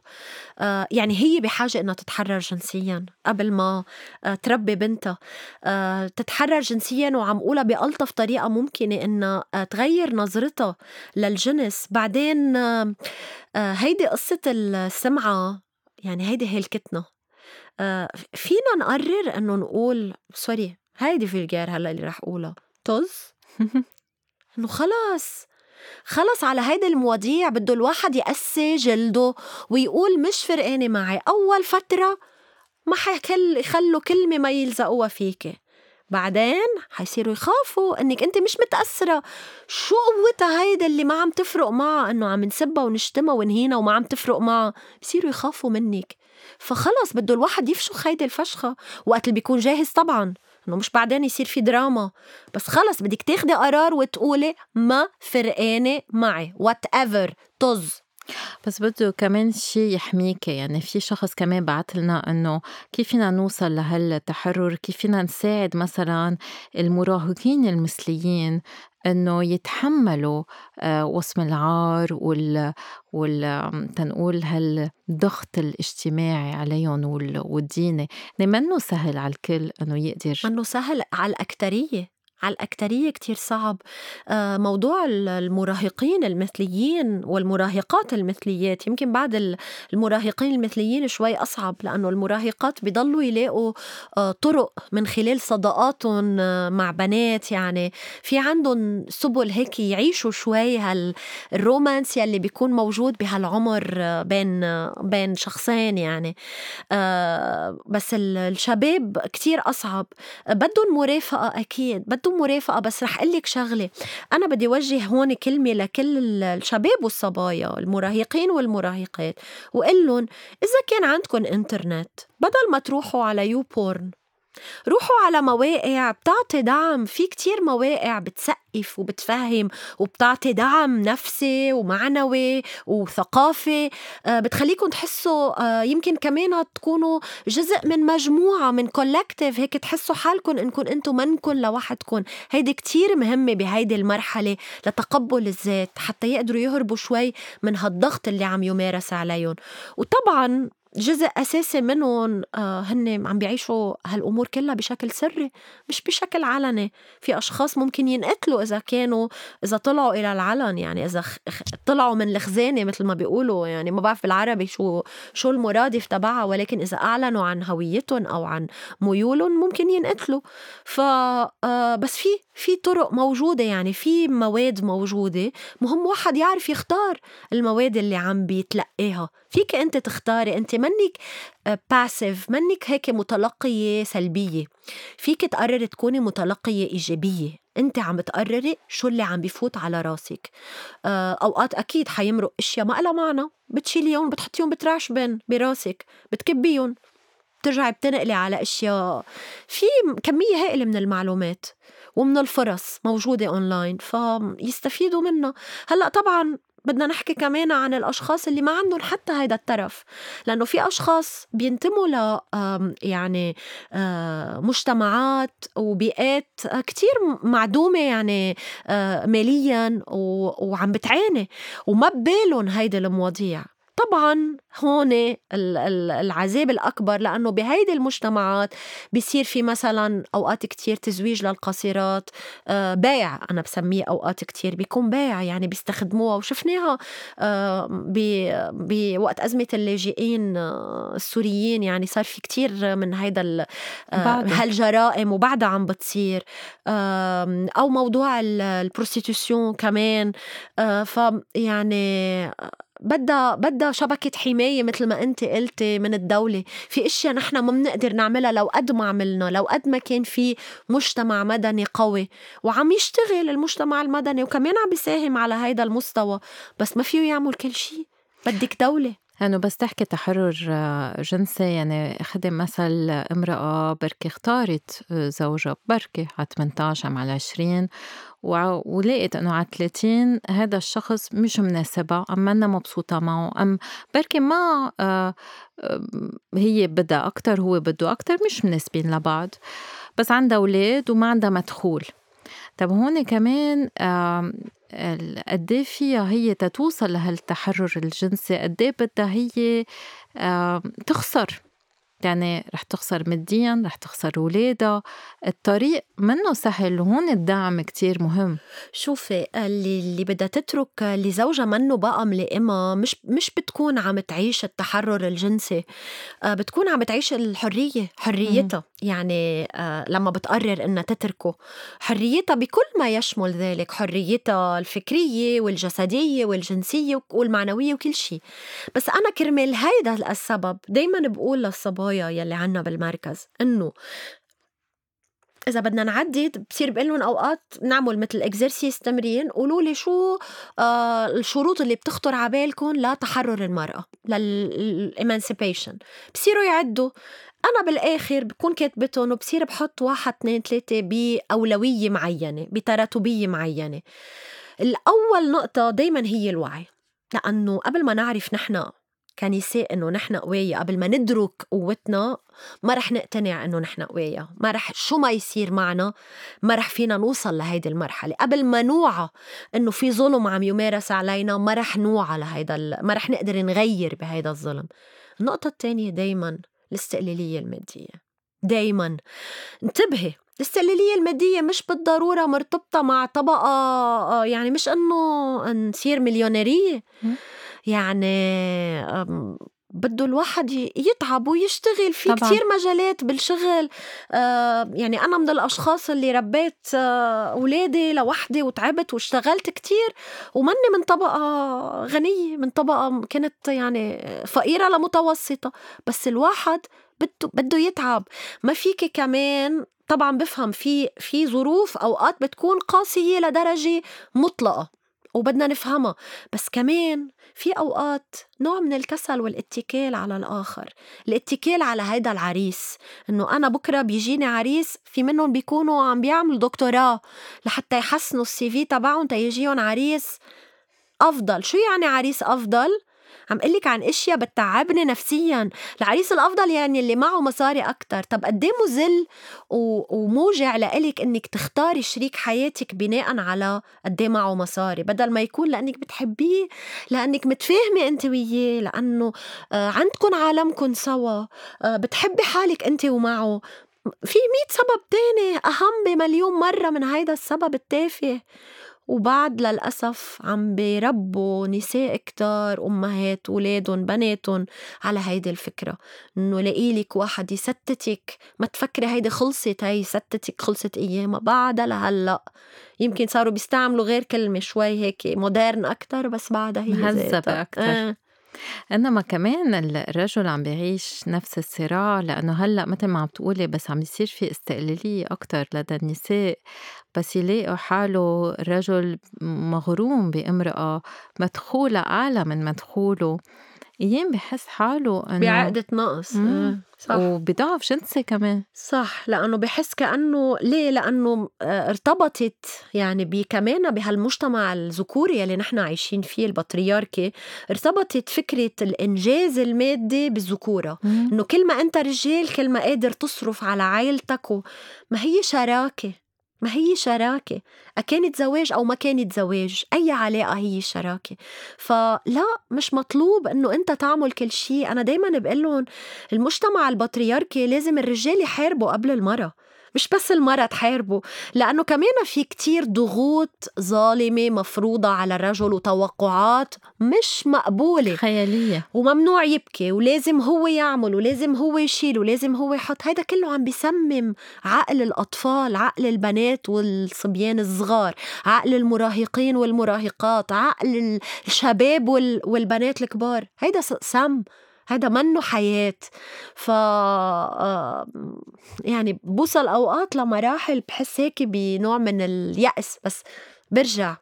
Speaker 2: آه، يعني هي بحاجة إنها تتحرر جنسيا قبل ما آه، تربي بنتها. تتحرر جنسيا وعم قولها بألطف طريقة ممكنة إنها تغير نظرتها للجنس. بعدين هيدي قصة السمعة. يعني هيدي هلكتنا فينا نقرر إنه نقول sorry هيدي vulgaire هلأ اللي رح أقولها. طز؟ إنه خلص خلص على هيدي المواضيع بده الواحد يقسي جلده ويقول مش فرقانة معي. أول فترة ما حيخلوا يخلوا كلمة ما يلزقوها فيكي بعدين حيصيروا يخافوا إنك أنت مش متأثرة. شو قوتها هيدا اللي ما عم تفرق معها؟ إنه عم نسبها ونشتمها ونهينا وما عم تفرق معها. بصيروا يخافوا منك. فخلص بده الواحد يفشخ هيدي الفشخة. وقت اللي بيكون جاهز طبعا إنه مش بعدين يصير في دراما. بس خلص بدك تاخدي قرار وتقولي ما فرقانة معي. whatever طز.
Speaker 1: بس بده كمان شيء يحميك. يعني في شخص كمان بعث لنا إنه كيف فينا نوصل لهالتحرر؟ كيف فينا نساعد مثلا المراهقين المثليين؟ إنه يتحملوا آه، وصم العار وال وال تنقول هالضغط الاجتماعي عليهم والديني. منه سهل على الكل إنه يقدر
Speaker 2: منه سهل على الاكثريه على الأكترية كتير صعب. آه، موضوع المراهقين المثليين والمراهقات المثليات يمكن بعد المراهقين المثليين شوي أصعب لأنه المراهقات بيضلوا يلاقوا آه، طرق من خلال صداقاتهم آه، مع بنات. يعني في عندهم سبل هيك يعيشوا شوي هال romance يلي بيكون موجود بهالعمر بين بين شخصين يعني. بس الشباب كتير أصعب. بدهم مرافقة أكيد بدهم مرافقه بس رح أقول لك شغلة. أنا بدي وجه هون كلمة لكل الشباب والصبايا المراهقين والمراهقات وقول لهم إذا كان عندكم إنترنت بدل ما تروحوا على YouPorn روحوا على مواقع بتعطي دعم. في كتير مواقع بتسقف وبتفهم وبتعطي دعم نفسي ومعنوي وثقافي. آه، بتخليكم تحسوا آه، يمكن كمان تكونوا جزء من مجموعة من كولكتيف هيك تحسوا حالكم إنكم أنتم منكم لوحدكم. هيدي كتير مهمة بهيدي المرحلة لتقبل الذات حتى يقدروا يهربوا شوي من هالضغط اللي عم يمارس عليهم. وطبعا جزء أساسي منهم آه، هن عم بيعيشوا هالأمور كلها بشكل سري مش بشكل علني. في أشخاص ممكن ينقتلوا إذا كانوا إذا طلعوا إلى العلن يعني إذا طلعوا من الخزانة مثل ما بيقولوا يعني ما بعرف بالعربي شو شو المرادف تبعها ولكن إذا أعلنوا عن هويتهم أو عن ميولهم ممكن ينقتلوا. ف آه، بس في في طرق موجودة يعني في مواد موجودة مهم واحد يعرف يختار المواد اللي عم بيتلقاها فيك أنت تختاري أنت منك باسيف منك هيك متلقية سلبية. فيك تقرري تكوني متلقية إيجابية. أنت عم تقرري شو اللي عم بفوت على راسك. آه، أوقات أكيد حيمرق إشياء ما لها معنى. بتشيليهم بتحطيهم بتراش بين براسك. بتكبيهم. بترجعي بتنقلي على إشياء. في كمية هائلة من المعلومات ومن الفرص موجودة أونلاين فيستفيدوا منها. هلأ طبعا بدنا نحكي كمان عن الأشخاص اللي ما عندهم حتى هيدا الترف لأنه في أشخاص بينتموا ل يعني مجتمعات وبيئات كتير معدومة يعني ماليا وعم بتعاني. وما ببالهم هيدي المواضيع. طبعا هون العذاب الأكبر لأنه بهيدي المجتمعات بيصير في مثلا أوقات كتير تزويج للقاصرات آه، بيع أنا بسميه أوقات كتير بيكون بيع يعني بيستخدموها وشفناها آه، بوقت أزمة اللاجئين آه، السوريين يعني صار في كتير من هيدا هالجرائم وبعدها عم بتصير أو موضوع البروستيتيوشن كمان فيعني بدها بدها شبكة حماية مثل ما أنت قلتي من الدولة. في أشياء نحن ما بنقدر نعملها لو قد ما عملنا لو قد ما كان في مجتمع مدني قوي. وعم يشتغل المجتمع المدني وكمان عم بيساهم على هيدا المستوى. بس ما فيه يعمل كل شيء بدك دولة.
Speaker 1: انه بس تحكي تحرر جنسي. يعني خدم مثل امرأة بركي اختارت زوجها بركي على 18 أم على 20 ولقيت إنه على 30 هذا الشخص مش مناسبة أم منا مبسوطة معه أم بركي ما آه، هي بدها أكتر هو بده أكتر مش مناسبين لبعض. بس عندها أولاد وما عندها مدخول. طب هون كمان قد إيه فيها هي تتوصل لهالتحرر الجنسي؟ قد إيه بدها هي تخسر؟ يعني رح تخسر ماديا رح تخسر ولادها الطريق منه سهل وهون الدعم كتير مهم.
Speaker 2: شوفي اللي اللي بدها تترك اللي زوجها منه بقى ملائمة مش مش بتكون عم تعيش التحرر الجنسي. آه، بتكون عم تعيش الحرية حريتها. يعني آه، لما بتقرر إنها تتركه. حريتها بكل ما يشمل ذلك حريتها الفكرية والجسدية والجنسية والمعنوية وكل شيء. بس أنا كرمال هيدا السبب دايما بقول للصبايا يلي عنا بالمركز إنه إذا بدنا نعدد بصير بقول لهم أوقات نعمل مثل اكزرسيس تمرين قولوا لي شو آه الشروط اللي بتخطر على بالكم لتحرر المرأة للإيمانسيبيشن بصيروا يعدوا. أنا بالآخر بكون كاتبتهم وبصير بحط واحد اثنين ثلاثة بأولوية معينة بتراتبية معينة. الأول نقطة دايما هي الوعي لأنه قبل ما نعرف نحن كنساء إنه نحن قوية. قبل ما ندرك قوتنا ما رح نقتنع إنه نحن قوية. ما رح شو ما يصير معنا ما رح فينا نوصل لهيدي المرحلة. قبل ما نوعى إنه في ظلم عم يمارس علينا ما رح نوعى لهيدا ما رح نقدر نغير بهيدا الظلم. النقطة الثانية دايما الاستقلالية المادية. دايما. انتبهي الاستقلالية المادية مش بالضرورة مرتبطة مع طبقة آه، يعني مش إنه نصير مليونيرية. يعني بده الواحد يتعب ويشتغل في طبعا. كتير مجالات بالشغل آه يعني أنا من الأشخاص اللي ربيت آه أولادي لوحدي وتعبت واشتغلت كتير ومني من طبقة غنية من طبقة كانت يعني فقيرة لمتوسطة بس الواحد بده بده يتعب ما فيك كمان طبعا بفهم في في ظروف أوقات بتكون قاسية لدرجة مطلقة وبدنا نفهمها بس كمان في أوقات نوع من الكسل والاتكال على الآخر الاتكال على هيدا العريس إنه أنا بكرة بيجيني عريس في منهم بيكونوا عم بيعملوا دكتوراه لحتى يحسنوا السي في تبعهم تيجيهم عريس أفضل شو يعني عريس أفضل؟ عم قلك عن أشياء بتعبني نفسيا. العريس الأفضل يعني اللي معه مصاري أكتر. طب قد إيه مذل وموجع لإلك إنك تختاري شريك حياتك بناء على قد إيه معه مصاري بدل ما يكون لأنك بتحبيه لأنك متفاهمة أنت وياه لأنه آه، عندكم عالمكم سوا آه، بتحبي حالك أنت ومعه. في مئة سبب تاني أهم بمليون مرة من هيدا السبب التافه. وبعد للأسف عم بيربوا نساء كتار أمهات ولادن بناتن على هيدي الفكرة إنه لقيلك واحد يستتك. ما تفكري هيدي خلصت هي ستتك خلصت أيامها. بعدها لهلأ يمكن صاروا بيستعملوا غير كلمة شوي هيك مودرن أكتر بس بعدها هي
Speaker 1: مهذبة أكتر آه. إنما كمان الرجل عم بيعيش نفس الصراع لأنه هلأ مثل ما عم تقولي بس عم يصير في استقلالية أكثر لدى النساء. بس يلاقوا حاله رجل مغروم بامرأة مدخولة أعلى من مدخوله. أيام بحس حاله
Speaker 2: إنه بعقدة نقص. آه،
Speaker 1: صح. وبضعف جنسي كمان.
Speaker 2: صح لأنه بحس كأنه ليه؟ لأنه آه، ارتبطت يعني كمان بهالمجتمع الذكوري اللي نحن عايشين فيه البطريركي ارتبطت فكرة الإنجاز المادي بالذكورة. إنه كل ما أنت رجال كل ما قادر تصرف على عائلتك ما هي شراكة. ما هي شراكة؟ أكانت زواج أو ما كانت زواج؟ أي علاقة هي شراكة؟ فلا مش مطلوب أنه أنت تعمل كل شيء. أنا دايما بقول المجتمع البطريركي لازم الرجال يحاربوا قبل المرأة. مش بس المرأة تحاربه لأنه كمان في كتير ضغوط ظالمة مفروضة على الرجل وتوقعات مش مقبولة.
Speaker 1: خيالية.
Speaker 2: وممنوع يبكي ولازم هو يعمل ولازم هو يشيل ولازم هو يحط. هيدا كله عم بيسمم عقل الأطفال عقل البنات والصبيان الصغار عقل المراهقين والمراهقات عقل الشباب والبنات الكبار. هيدا سم. هذا منه حياة. ف يعني بوصل أوقات لمراحل بحس هيك بنوع من اليأس بس برجع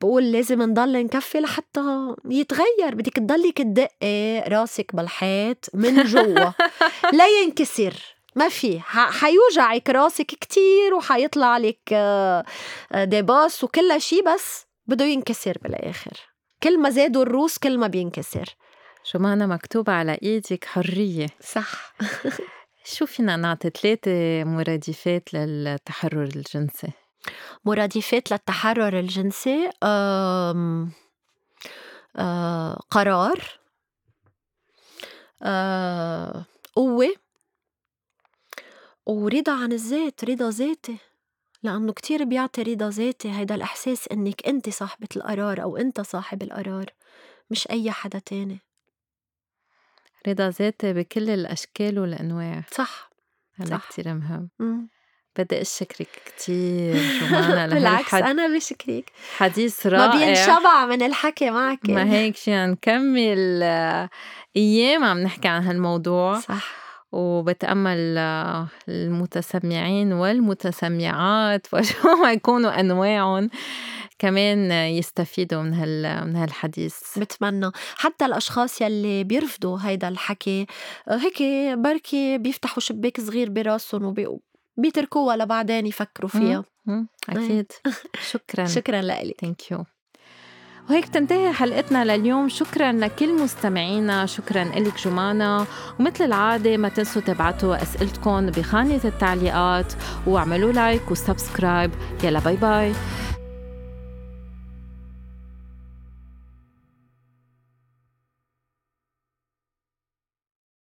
Speaker 2: بقول لازم نضل نكفي لحتى يتغير. بدك تضلك تدقي راسك بالحيط من جوا لا ينكسر. ما في. حيوجعك راسك كتير وحيطلع لك آه، آه، ديباس وكل شيء بس بده ينكسر بالآخر. كل ما زادوا الروس كل ما بينكسر.
Speaker 1: شو معنى مكتوب على إيدك حريه
Speaker 2: صح.
Speaker 1: شو فينا نعطي ثلاثة مرادفات للتحرر الجنسي؟
Speaker 2: مرادفات للتحرر الجنسي أم أه قرار قوة ورضا عن الذات رضا ذاتي. لأنه كتير بيعطي رضا ذاتي. هيدا الإحساس إنك أنت صاحبة القرار أو أنت صاحب القرار مش أي حدا تاني.
Speaker 1: رضا ذاتي بكل الأشكال والأنواع.
Speaker 2: صح
Speaker 1: هذا كتير مهم.
Speaker 2: مم.
Speaker 1: بدي اشكرك كثير
Speaker 2: بالعكس أنا بشكرك
Speaker 1: حديث رائع.
Speaker 2: ما بينشبع من الحكي معك.
Speaker 1: ما هيك فينا نكمل آه، أيام عم نحكي عن هالموضوع.
Speaker 2: صح.
Speaker 1: وبتأمل آه، المتسمعين والمتسمعات وشو ما يكونوا أنواعهم. كمان يستفيدوا من هال من هالحديث.
Speaker 2: بتمنى. حتى الأشخاص يلي بيرفضوا هيدا الحكي هيك بركي بيفتحوا شباك صغير براسهم وبيتركوها لبعدين يفكروا فيها.
Speaker 1: أكيد. شكرا.
Speaker 2: شكرا لك
Speaker 1: thank you وهيك تنتهي حلقتنا لليوم. شكرا لكل مستمعينا. شكرا لك جمانة. ومثل العادة ما تنسوا تبعتوا أسئلتكم بخانة التعليقات واعملوا like و subscribe يلا bye bye